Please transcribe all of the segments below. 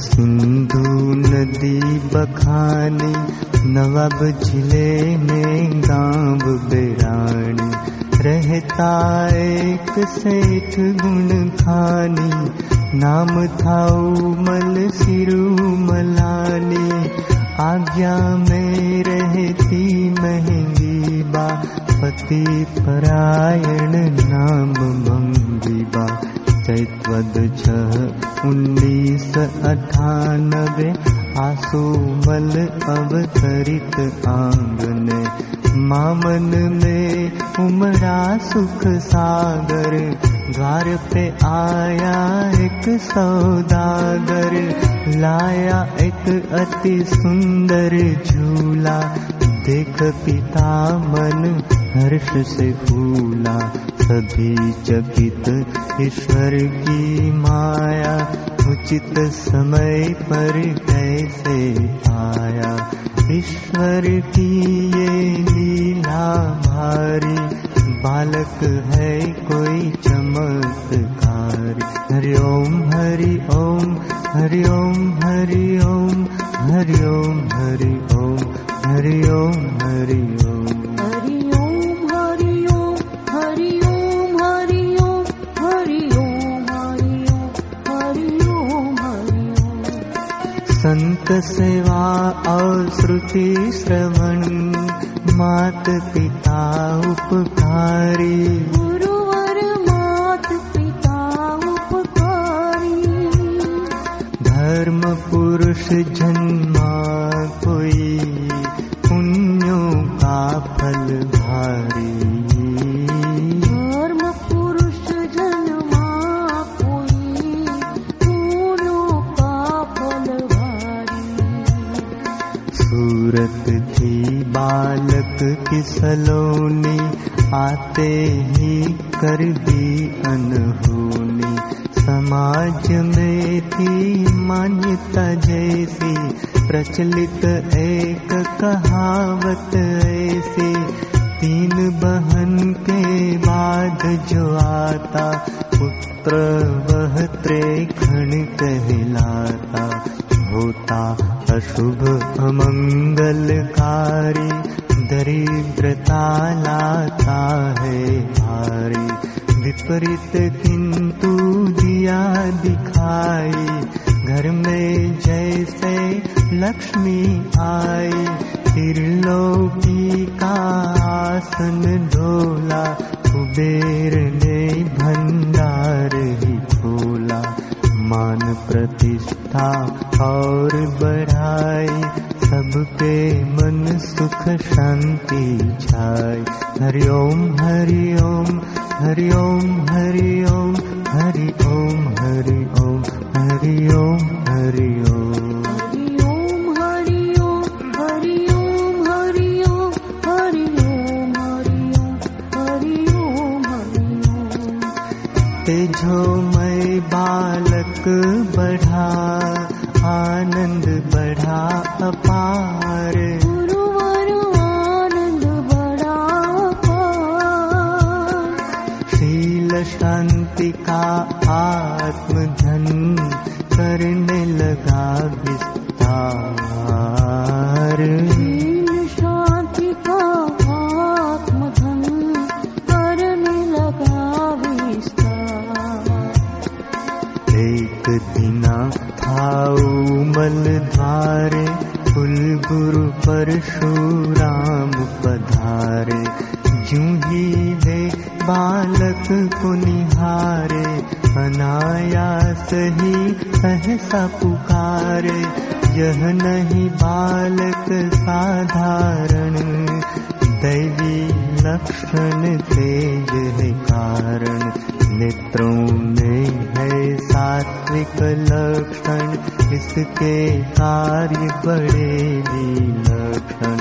सिंधु नदी बखानी नवाब जिले में गांव बेरानी। रहता एक सेठ गुण खानी नाम था उमल सिरु मलानी। आज्ञा में रहती महंगी बा पति परायण आंगन मामन में उमरा सुख सागर। द्वार पे आया एक सौदागर लाया एक अति सुंदर झूला। देख पिता मन हर्ष से फूला सभी चकित ईश्वर की माया। उचित समय पर भारी बालक है कोई चमत्कारी हरि हरि ओम हरि ओम हरि ओम हरि ओम हरि ओम हरि ओम हरि ओम हरि ओम हरि ओम हरि ओम हरि ओम हरि ओम हरि ओम हरि ओम हरि ओम संत सेवा और श्रुति श्रवण मात पिता उपकारी गुरुवर मात पिता उपकारी। धर्म पुरुष जन्मा कोई पुण्यों का फल भारी। धर्म पुरुष जन्मा कोई फूलों का फल भारी। सूरत थी बालक की सलोनी आते ही कर दी अनहोनी। समाज में थी मान्यता जैसी प्रचलित एक कहावत ऐसी तीन बहन के बाद जो आता पुत्र वह त्रेखण कहलाता। होता अशुभ अमंगलकारी दरिद्रता लाता है भारी। विपरीत किंतु दिया दिखाई। घर में जैसे लक्ष्मी आई। त्रिलोकी का आसन ढोला। कुबेर ने भंडार ही खोला। मान प्रतिष्ठा और बढ़ाई सबके मन सुख शांति छाई हरि ओम हरि ओम हरि ओम हरि ओम हरि ओम हरि ओम हरि ओम हरि ओम हरि ओम हरि ओम हरि ओम हरि ओम हरि ओम हरि ओम हरि ओम तेजोमय बालक बढ़ा आनन्द बा अपारा। शील शान्ति का आप धन कर्ण लगा विस्ता जल धारे फुल गुरु परशुराम पधारे। जू ही धार शुराधारक कुनिहार अनायास ही सहसा पुकारे। यह नहीं बालक साधारण दैवी लक्षण तेज है कारण। नेत्रों में है सात्विक लक्षण इसके कार्य बड़े लक्षण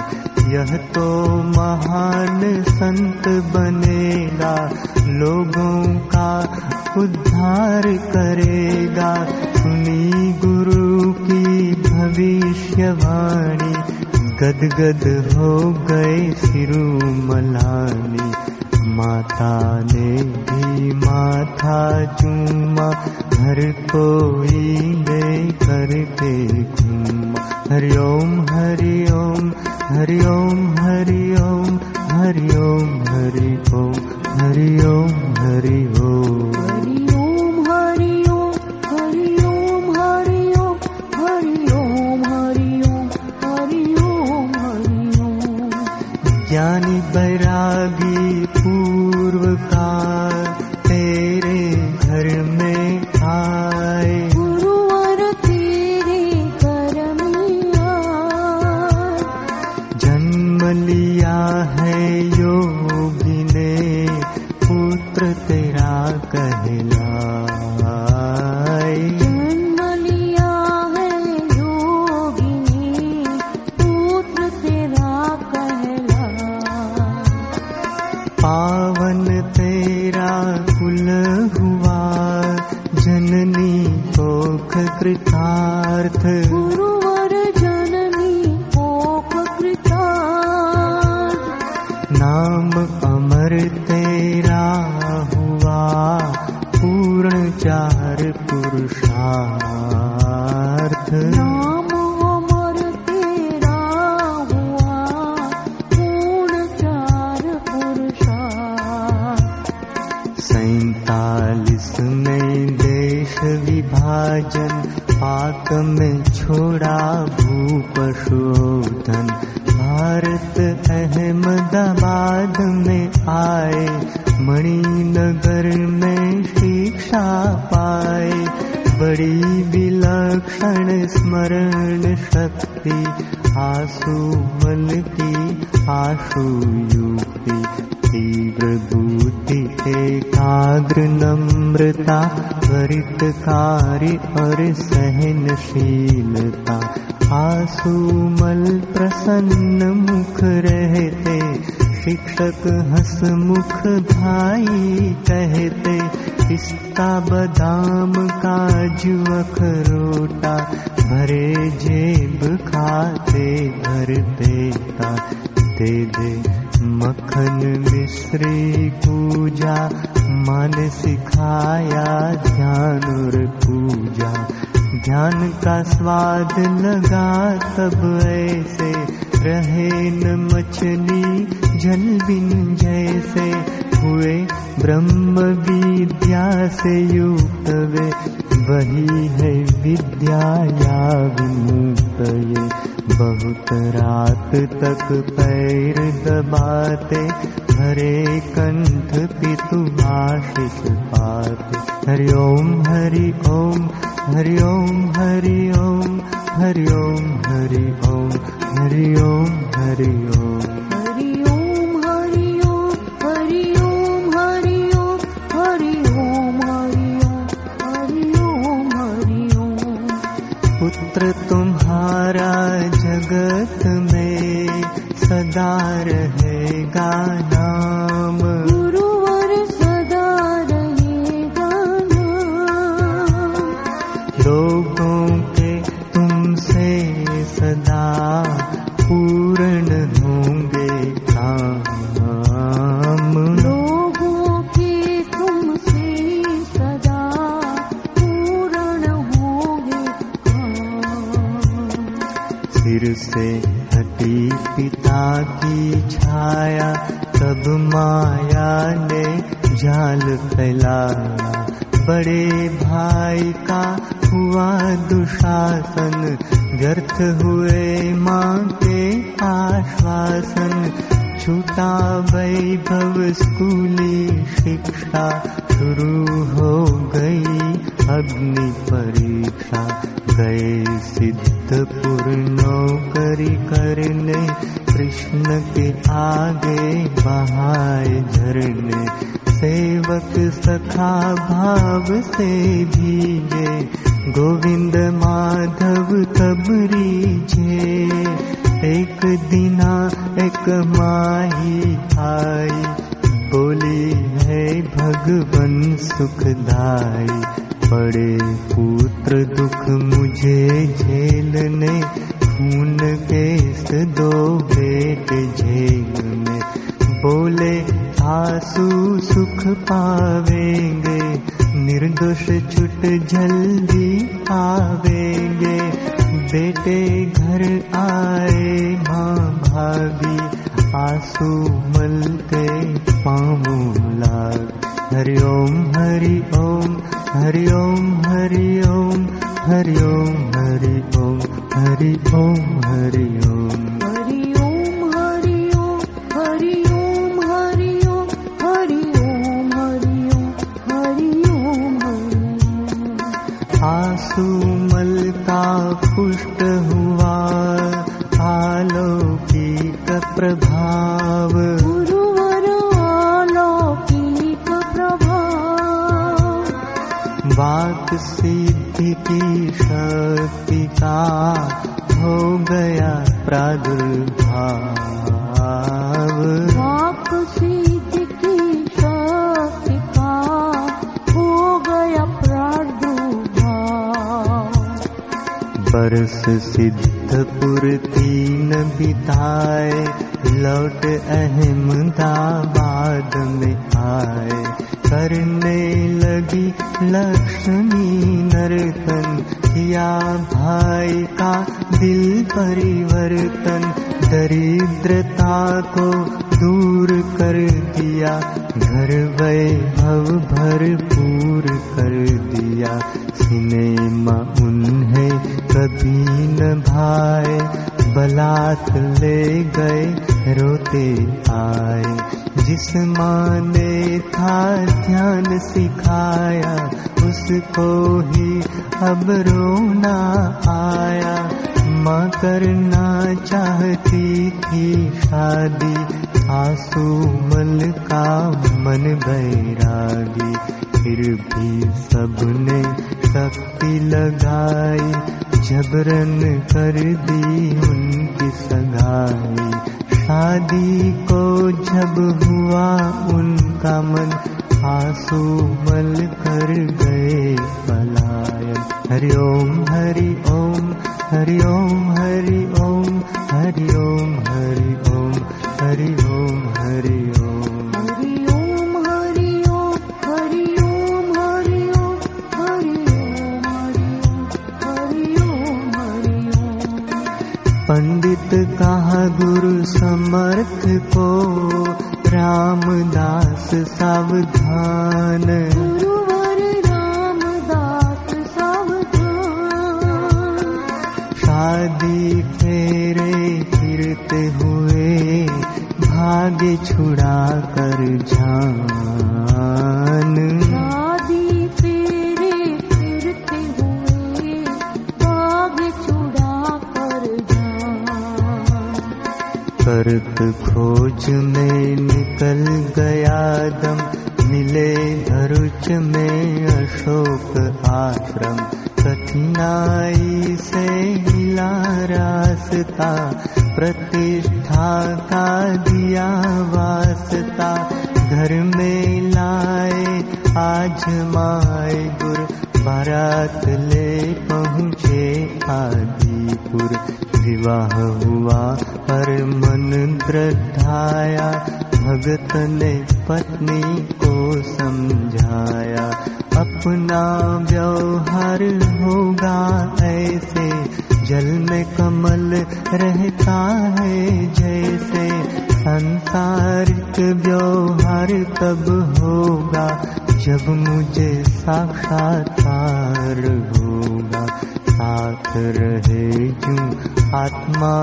यह तो महान संत बनेगा लोगों का उद्धार करेगा। सुनी गुरु की भविष्यवाणी गदगद हो गए सिरु मलानी माता ने भी माथा चूमा हर कोई ले करके घूमा। हरि ओम हरि ओम हरि ओम हरि ओम हरि ओम हरि ओम हरि ओम पुरुषार्थ नाम अमर तेरा हुआ। पूर्ण चार पुरुषार्थ सैतालीस में देश विभाजन छोड़ा भूपशोधन हसमुख भाई कहते पिस्ता बादाम काजू अखरोटा भरे जेब खाते घर देता दे दे मक्खन मिश्री पूजा मन सिखाया ध्यान और पूजा। ध्यान का स्वाद लगा तब ऐसे रहे न मछली जल बिन जैसे हुए ब्रह्म विद्या से युक्त वे वही है विद्या या ये बहुत रात तक पैर दबाते हरे कंठ पितु आशिष पाते हरि ओम हरि ओम हरि ओम हरि ओम हरि ओम हरि ओम हरि ओम हरि ओम जगत में सदा रहेगा नाम से हटी पिता की छाया तब माया ने जाल फैलाया। बड़े भाई का हुआ दुशासन व्यर्थ हुए माँ के छूटा वैभव स्कूली शिक्षा शुरू हो गई अग्नि परीक्षा गए सिद्धपुर नौकरी करने कृष्ण के आगे बहाए झरने सेवक सखा भाव से भीगे गोविंद माधव तबरी छे एक दिना एक माही आई बोली, है भगवन सुखदाई पड़े पुत्र दुख मुझे झेलने, खून केस दो बेट झेल में बोले, आँसू सुख पावेंगे निर्दोष छुट जल्दी आवेंगे। बेटे घर आए माँ भाभी आंसू मलते पामू लाग। हरि ओम हरि ओम हरि ओम हरि ओम हरि ओम हरि ओम हरि ओम हरि ओम पुष्ट हुआ आलौकिक प्रभाव। गुरुवर अलौकिक प्रभाव। वाक सिद्धि की शक्ति का हो गया प्रादुर्भाव बरस सिद्धपुर तीन बिताए लौट अहमदाबाद में आए। करने लगी लक्ष्मी नर्तन किया भाई का दिल परिवर्तन दरिद्रता को दूर कर दिया घर वैभव भरपूर कर दिया। सिनेमा उन्हें कभी न भाए बलात् ले गए रोते आए। जिस ने था ध्यान सिखाया उसको ही अब रोना आया। माँ करना चाहती थी शादी आंसू मल का मन बैरागी फिर भी सबने शक्ति लगाई, जबरन कर दी उनकी सगाई। शादी को जब हुआ, उनका मन आँसू मल कर गए पलायन। हरि ओम हरि ओम हरि ओम हरि ओम हरि ओम हरि ओम हरि ओम हरि ओम। पंडित कहा गुरु समर्थ को रामदास सावधान। गुरुवर रामदास सावधान। शादी फेरे फिरते हुए भाग्य छुड़ा कर जान करत खोज में निकल गया दम। मिले भरुच में अशोक आश्रम। कठिनाई से मिला रास्ता। प्रतिष्ठा का दिया वास्ता। घर में लाए आज माए गुर बारात ले पहुँचे आदिपुर। विवाह हुआ, पर मन दृढ़ाया भगत ने पत्नी को समझाया, अपना व्यवहार होगा ऐसे। जल में कमल रहता है जैसे। संसारिक व्यवहार तब होगा जब मुझे साक्षात्कार होगा साथ रहे जो आत्मा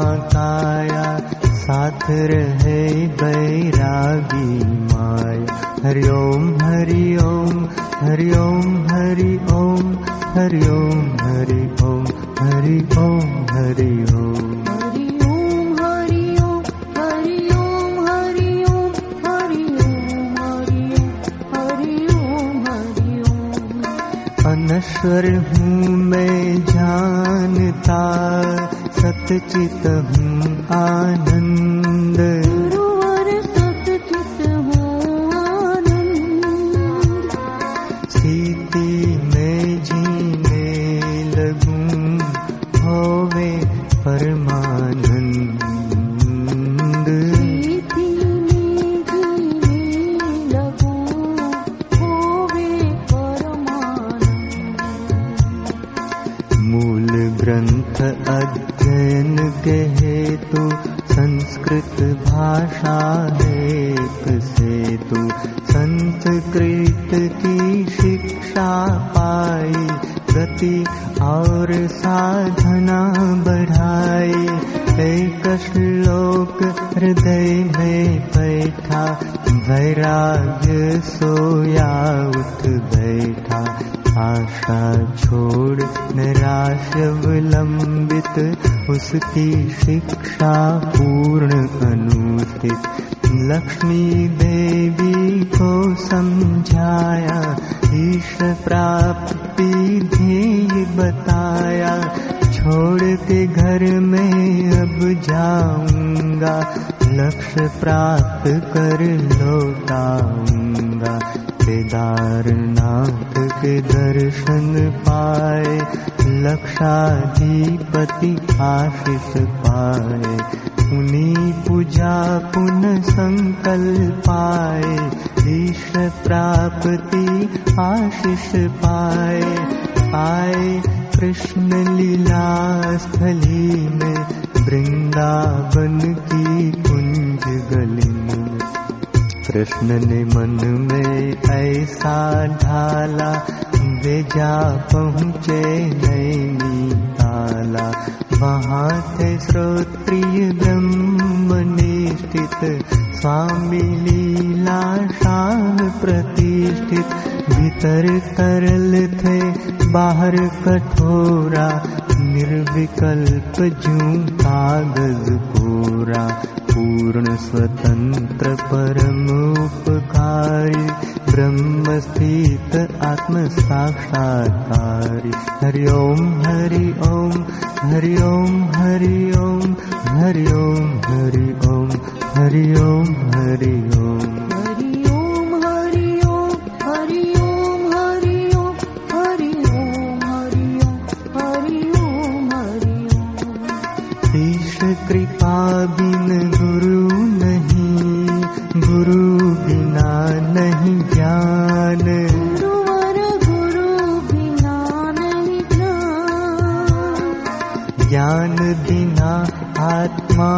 साथ रहे बैरागी माय। हरि ओम हरि ओम हरि ओम हरि ओम हरि ओम हरि ओम हरि ओम हरि ओम अनश्वर हूँ मैं जानता सतचित हूँ आनंद गति और साधना बढ़ाए। एक श्लोक हृदय में बैठा, वैराग्य सोया उठ बैठा। आशा छोड़ निराश विलंबित उसकी शिक्षा पूर्ण अनुष्ठित लक्ष्मी देवी को समझाया, ईश प्राप्ति ध्येय बताया, छोड़ के घर में, अब जाऊँगा। लक्ष्य प्राप्त कर लौटाऊँगा। केदारनाथ के दर्शन पाए, लक्षाधिपति आशीष पाए। उन्हीं पूजा पुन संकल्प पाए ईश प्राप्ति आशीष पाए। आए कृष्ण लीला स्थली में वृंदावन की कुंज गली में कृष्ण ने मन में ऐसा ढाला वे जा पहुँचे नैनी ताला वहाँ थे श्रोत्रिय ब्रह्म निष्ठित स्वामी लीला शाम प्रतिष्ठित। भीतर तरल थे बाहर कठोरा। निर्विकल्प जूं कागज पूरा। पूर्ण स्वतंत्र परम उपकारी ब्रह्म स्थित आत्म साक्षात्कारी हरि ओम हरि ओम हरि ओम हरि ओम हरि ओम हरि ओम हरि ओम हरि ओम हरि ओम बिना आत्मा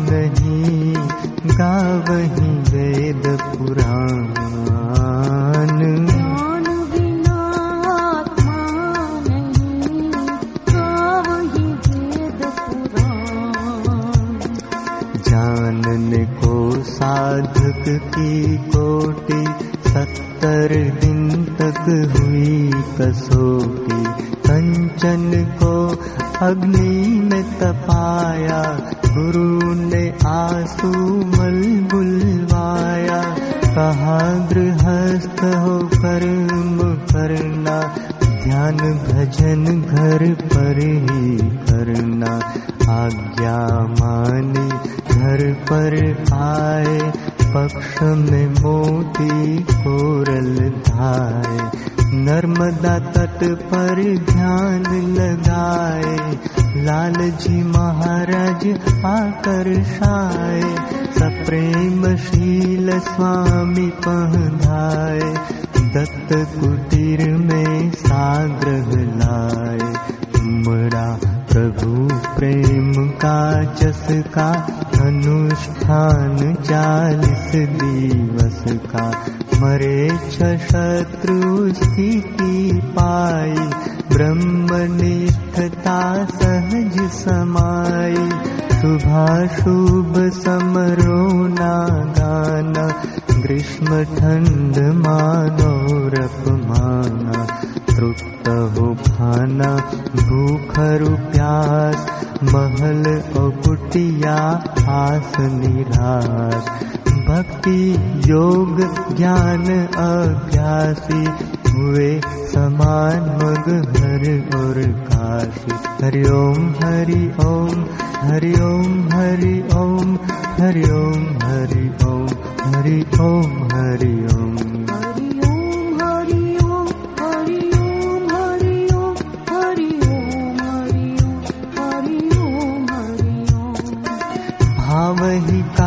नहीं गावही वेद पुराण ज्ञान बिना आत्मा नहीं गावहि वेद पुराण जानने को साधक की कोटि सत्तर दिन तक हुई समाई शुभा शुभ तृप्त हो खाना दोरपमाना भूखर्यास महल और कुटिया आस निराश भक्ति योग ज्ञान अभ्यासी हुए समान मग हर और काशी हरि ओम हरि ओम हरि ओम हरि ओम हरि ओम हरि ओम हरि ओम हरि ओम हरि ओम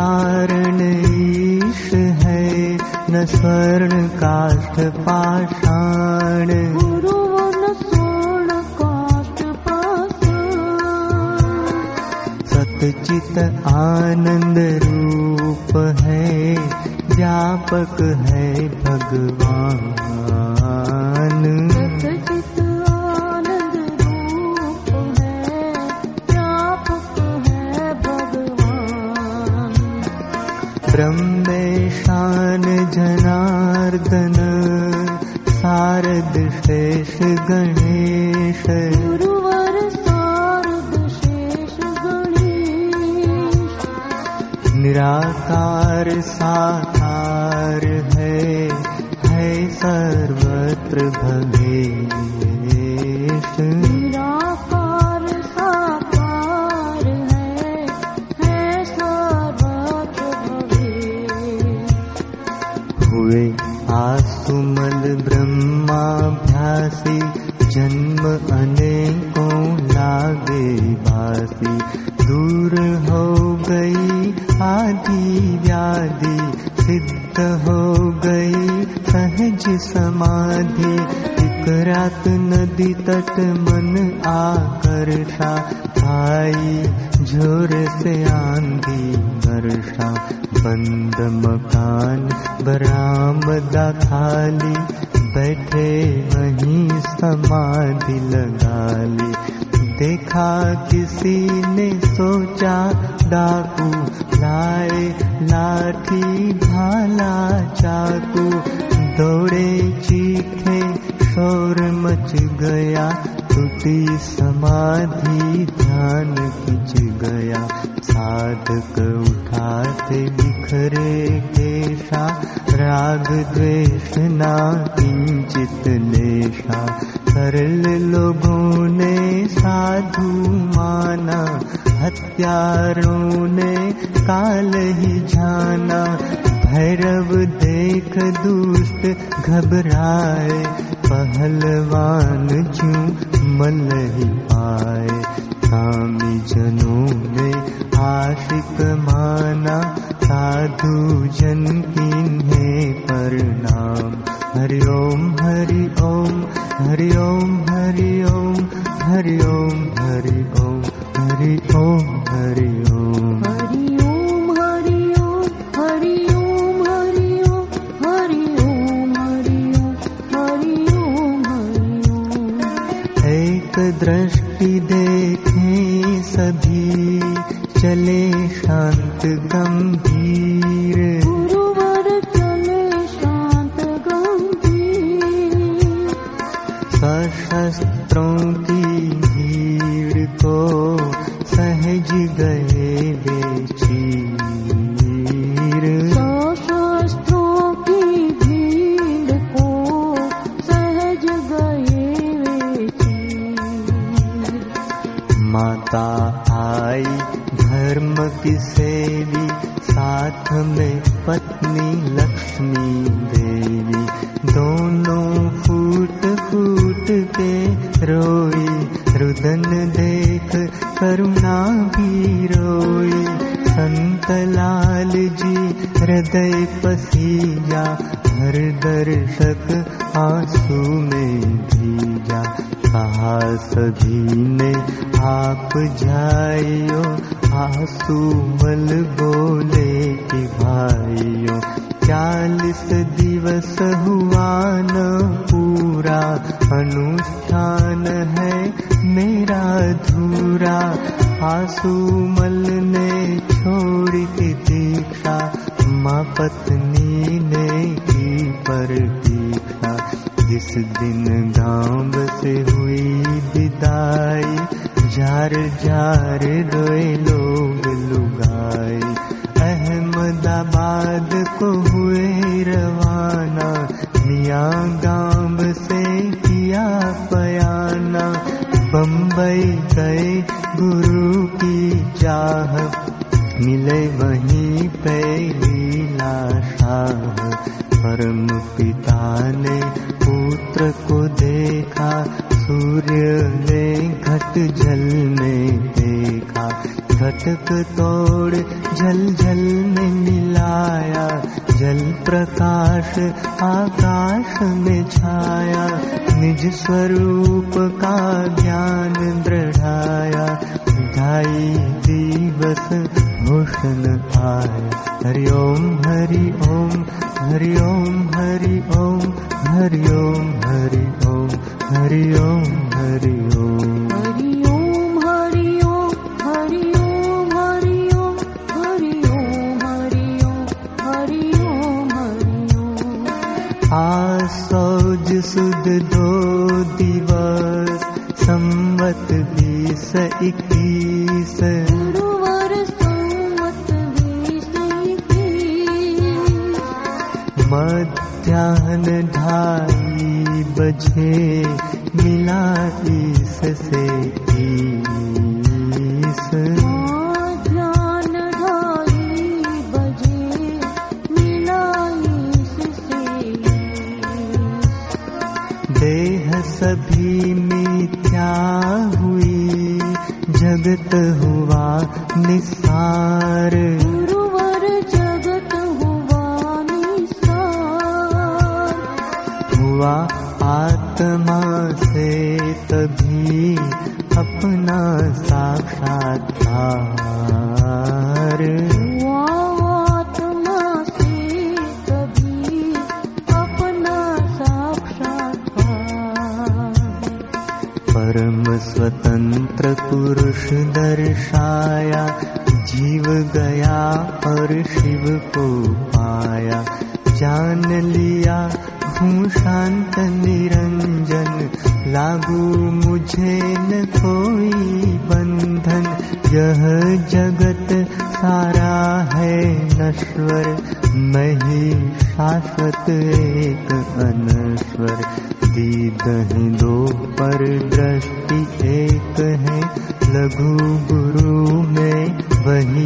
हरि न स्वर्ण काष्ठ पाषाण। गुरुवन स्वर्ण काष्ठ पाषाण। सतचित आनंद रूप है व्यापक है भगवान। सतचित आनंद रूप है व्यापक है भगवान। ब्रह्मेशान जनार्दन शारद शेष गणेश। गुरुवर शारद शेष गणेश। निराकार साकार लाठी दौड़े चीखे शोर मच गया टूटी समाधि खिंच गया। बिखरे केशा राग द्वेष ना किंचित लेशा सरल लोगों ने साधु माना हत्यारों ने काल ही जाना। भैरव देख दुष्ट घबराए पहलवान जूं मल ही पाए कामी जनों ने आशिक माना साधु जन किन्हें प्रणाम हरि ओम हरि ओम हरि ओम हरि ओम हरि ओम हरि ओम हरि ओम हरि ओम हरि ओम प्रकृति देखें सभी चले शांत गंभीर। गुरुवर चले शांत गंभीर। सशस्त्रों की पर दीक्षा जिस दिन गाँव से हुई विदाई, जार जार रोए लोग लुगाई। अहमदाबाद को हुए रवाना, मिया गाँव से किया पयाना। बम्बई गए गुरु की चाह, मिले वहीं पुत्र को देखा सूर्य ने घट जल में देखा। घटक तोड़ जल जल में मिलाया जल प्रकाश आकाश में छाया निज स्वरूप का ज्ञान दृढ़ाया ढाई दिवस भूषण आया। हरि ओम हरि ओम हरि ओम हरि ओम हरि ओम हरि ओम हरि ओम हरि ओम आसौज सुद दो दिवस संवत बीस इक्कीस। मध्याह्न ढाई बजे मिला ईस से लागू मुझे न कोई बंधन। यह जगत सारा है नश्वर। मैं ही शाश्वत एक अनश्वर। दीद हैं दो पर दृष्टि एक है। लघु गुरु में वही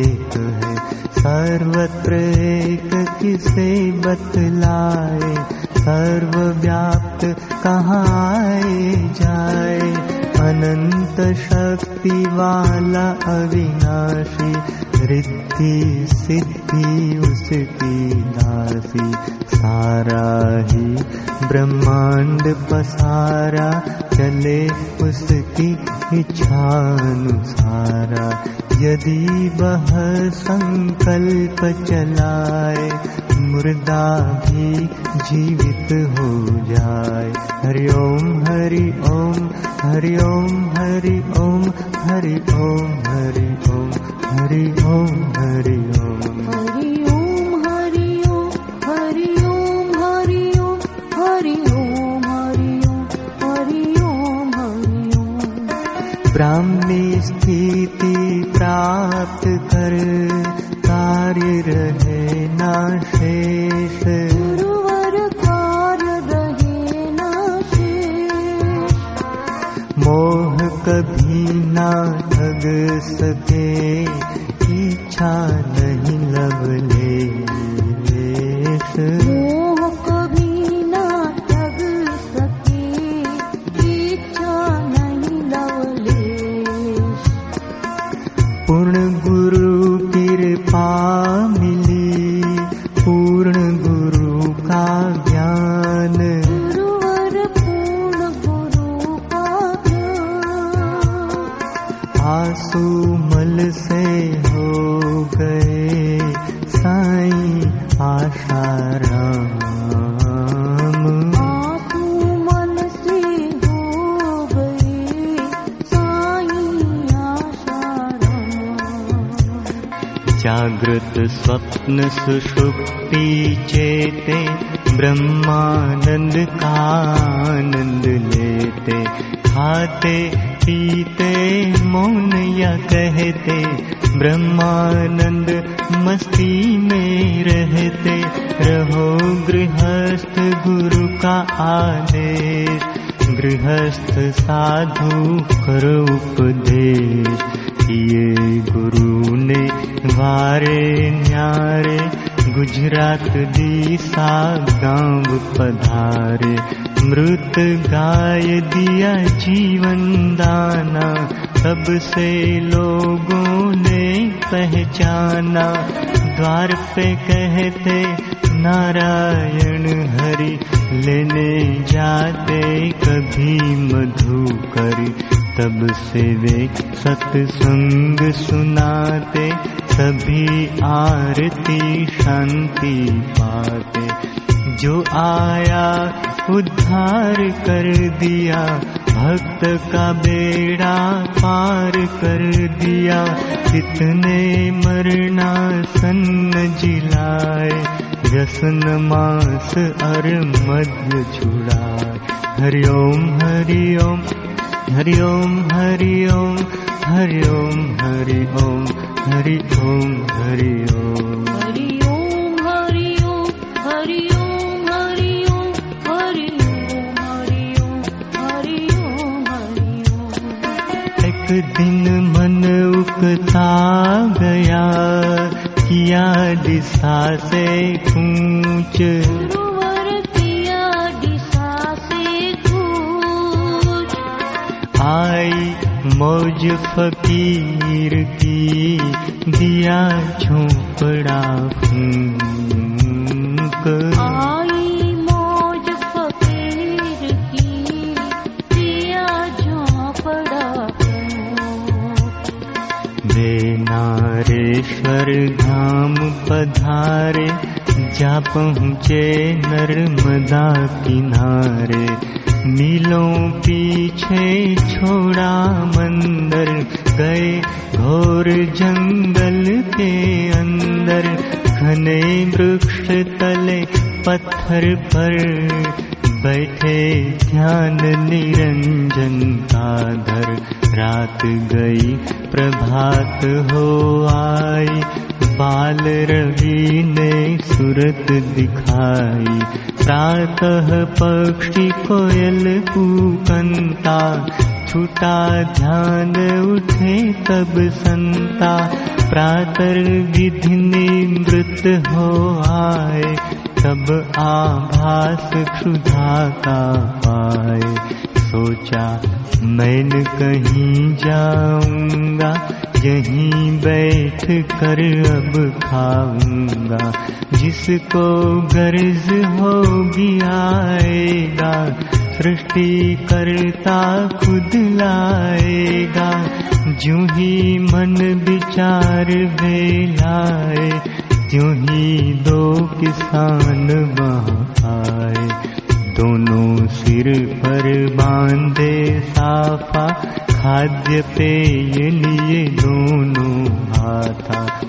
एक है। सर्वत्र एक किसे बतलाए सर्वव्याप्त कहाँ जाए अनंत शक्ति वाला अविनाशी रिद्धि सिद्धि उसकी दासी। सारा ही ब्रह्मांड पसारा चले उसकी इच्छानुसारा यदि वह संकल्प चलाए मुर्दा भी जीवित हो जाए हरि ओम हरि ओम हरि ओम हरि ओम हरि ओम हरि ओम हरि ओम हरि ओम हरि ओम हरि ओम हरि ओम हरि ओम हरि ओम ब्राह्मी स्थिति प्राप्त कर कार्य रहे ना शेष। गुरुवर कार्य रहे न शेष। मोह कभी ना ठग सके इच्छा ब्रह्मानंद मस्ती में रहते रहो गृहस्थ गुरु का आदेश गृहस्थ साधु कर उपदेश। ये गुरु ने वारे न्यारे गुजरात दिशा गांव पधारे मृत गाय दिया जीवन दाना तब से लोगों ने पहचाना। द्वार पे कहते नारायण हरि लेने जाते कभी मधु करी तब से वे सत्संग सुनाते सभी आरती शांति पाते। जो आया उद्धार कर दिया भक्त का बेड़ा पार कर दिया। कितने मरना सन्न जिलाए व्यसन मास अर मध्य छुड़ाए। हरिओम हरिओम हरि ओम हरि ओम हरि ओम हरि ओम हरि ओम हरि ओम हरि ओम हरि ओम हरि ओम हरि ओम हरि ओम हरि ओम हरि ओम हरि ओम एक दिन मन उकता गया किया दिशा से कूच मौज फकीर की दिया झोपड़ा फूंक आई मौज फकीर की दिया झोंपड़ा धाम पधारे जा पहुँचे नर्मदा किनारे मीलों पीछे छोड़ा मंदिर गए घोर जंगल के अंदर। घने वृक्ष तले पत्थर पर बैठे ध्यान निरंजन का धर रात गई प्रभात हो आई बाल रवि ने दिखाई प्रातः पक्षी कोयल कूकंता छूटा ध्यान उठे तब संता। प्रातर विधि निवृत्त हो आए तब आभास क्षुधा का पाए सोचा, मैं कहीं जाऊँगा, यहीं बैठ कर अब खाऊँगा। जिसको गर्ज होगी आएगा, सृष्टि करता खुद लाएगा। जो ही मन विचार बेलाए त्यों ही दो किसान वहाँ आए। दोनों सिर पर बांधे साफा, खाद्य पेय लिए दोनों हाथा।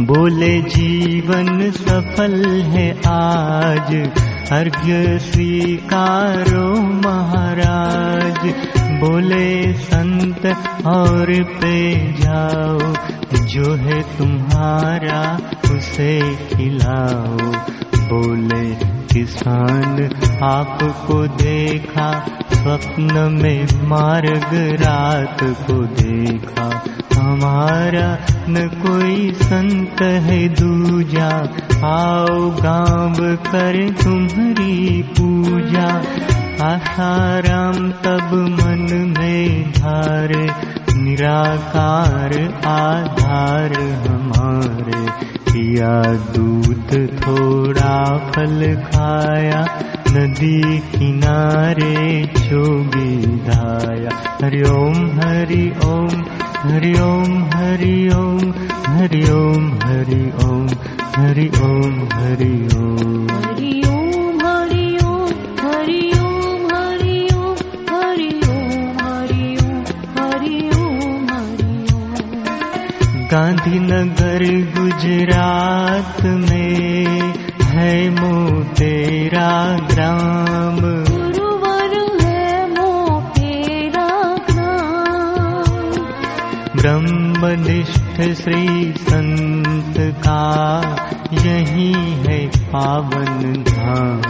बोले, जीवन सफल है आज, अर्घ्य स्वीकारो महाराज। बोले, संत और पे जाओ, जो है तुम्हारा उसे खिलाओ। बोले किसान आपको देखा, स्वप्न में मार्ग रात को देखा। हमारा न कोई संत है दूजा, आओ गाँव कर तुम्हारी पूजा। आसाराम तब मन में धारे, निराकार आधार हमारे। पिया दूध, थोड़ा फल खाया, नदी किनारे चोगी धाया। हरि ओम हरि ओम हरि ओम हरि ओम हरि ओम हरि ओम हरि ओम। हरि ओम। गांधीनगर गुजरात में है मोटेरा ग्राम गुरुवर है मोटेरा ग्राम ब्रह्मनिष्ठ श्री संत का यही है पावन धाम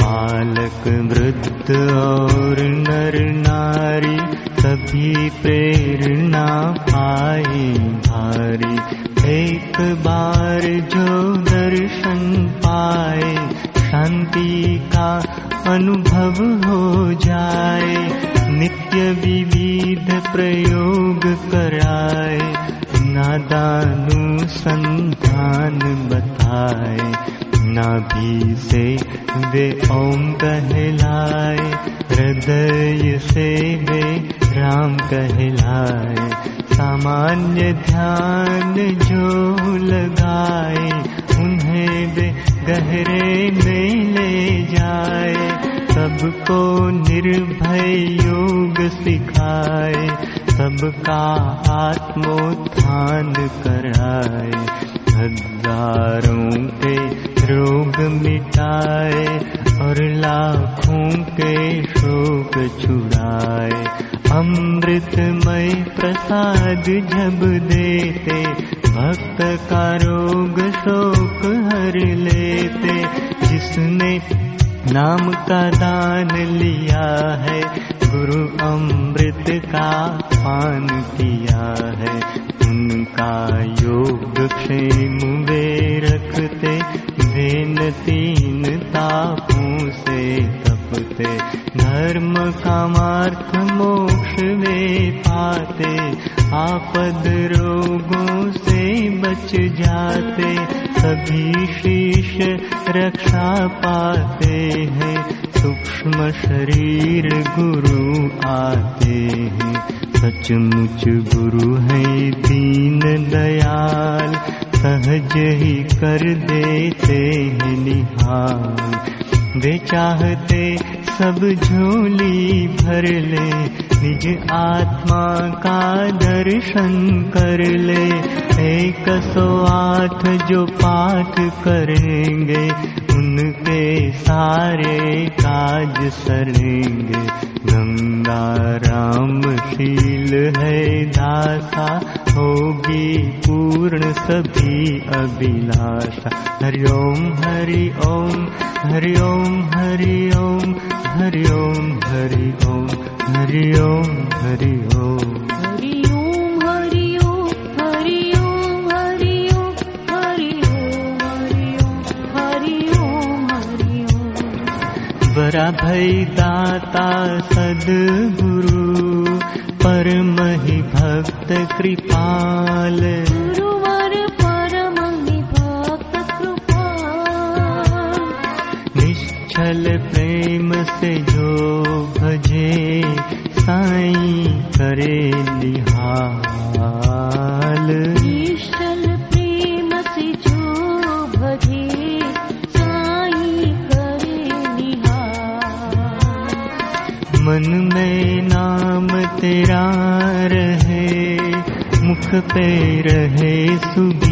बालक वृद्ध और नर नारी सभी प्रेरणा पाए भारी। एक बार जो दर्शन पाए शांति का अनुभव हो जाए नित्य विविध प्रयोग कराए नादानुसंधान बताए नाभि से वे ओम कहलाए, हृदय से वे राम कहलाए। सामान्य ध्यान जो लगाए, उन्हें वे गहरे में ले जाए। सबको निर्भय योग सिखाए, सबका आत्मोत्थान कराए। हजारों के रोग मिटाए और लाखों के शोक छुड़ाए। अमृतमय प्रसाद जब देते भक्त का रोग शोक हर लेते। जिसने नाम का दान लिया है गुरु अमृत का पान किया है क्षेम वे रखते भेन तीन तापों से तपते। धर्म कामार्थ मोक्ष वे पाते आपद रोगों से बच जाते सभी शीश रक्षा पाते हैं सूक्ष्म शरीर गुरु आते हैं सचमुच गुरु है दीन दयाल। सहज ही कर देते हैं निहाल। वे चाहते सब झोली भर ले। निज आत्मा का दर्शन कर ले। एक सौ आठ जो पाठ करेंगे उनके सारे काज सरेंगे। गंगा राम शील है दासा, होगी पूर्ण सभी अभिलाषा। हरि ओम हरि ओम हरि ओम हरि ओम हरि ओम हरि ओम हरि ओम हरि ओम। भई दाता सदगुरु परम ही भक्त कृपाल गुरुवर परम भक्त कृपाल निश्चल प्रेम से जो भजे साई करे पे रहे सुगीत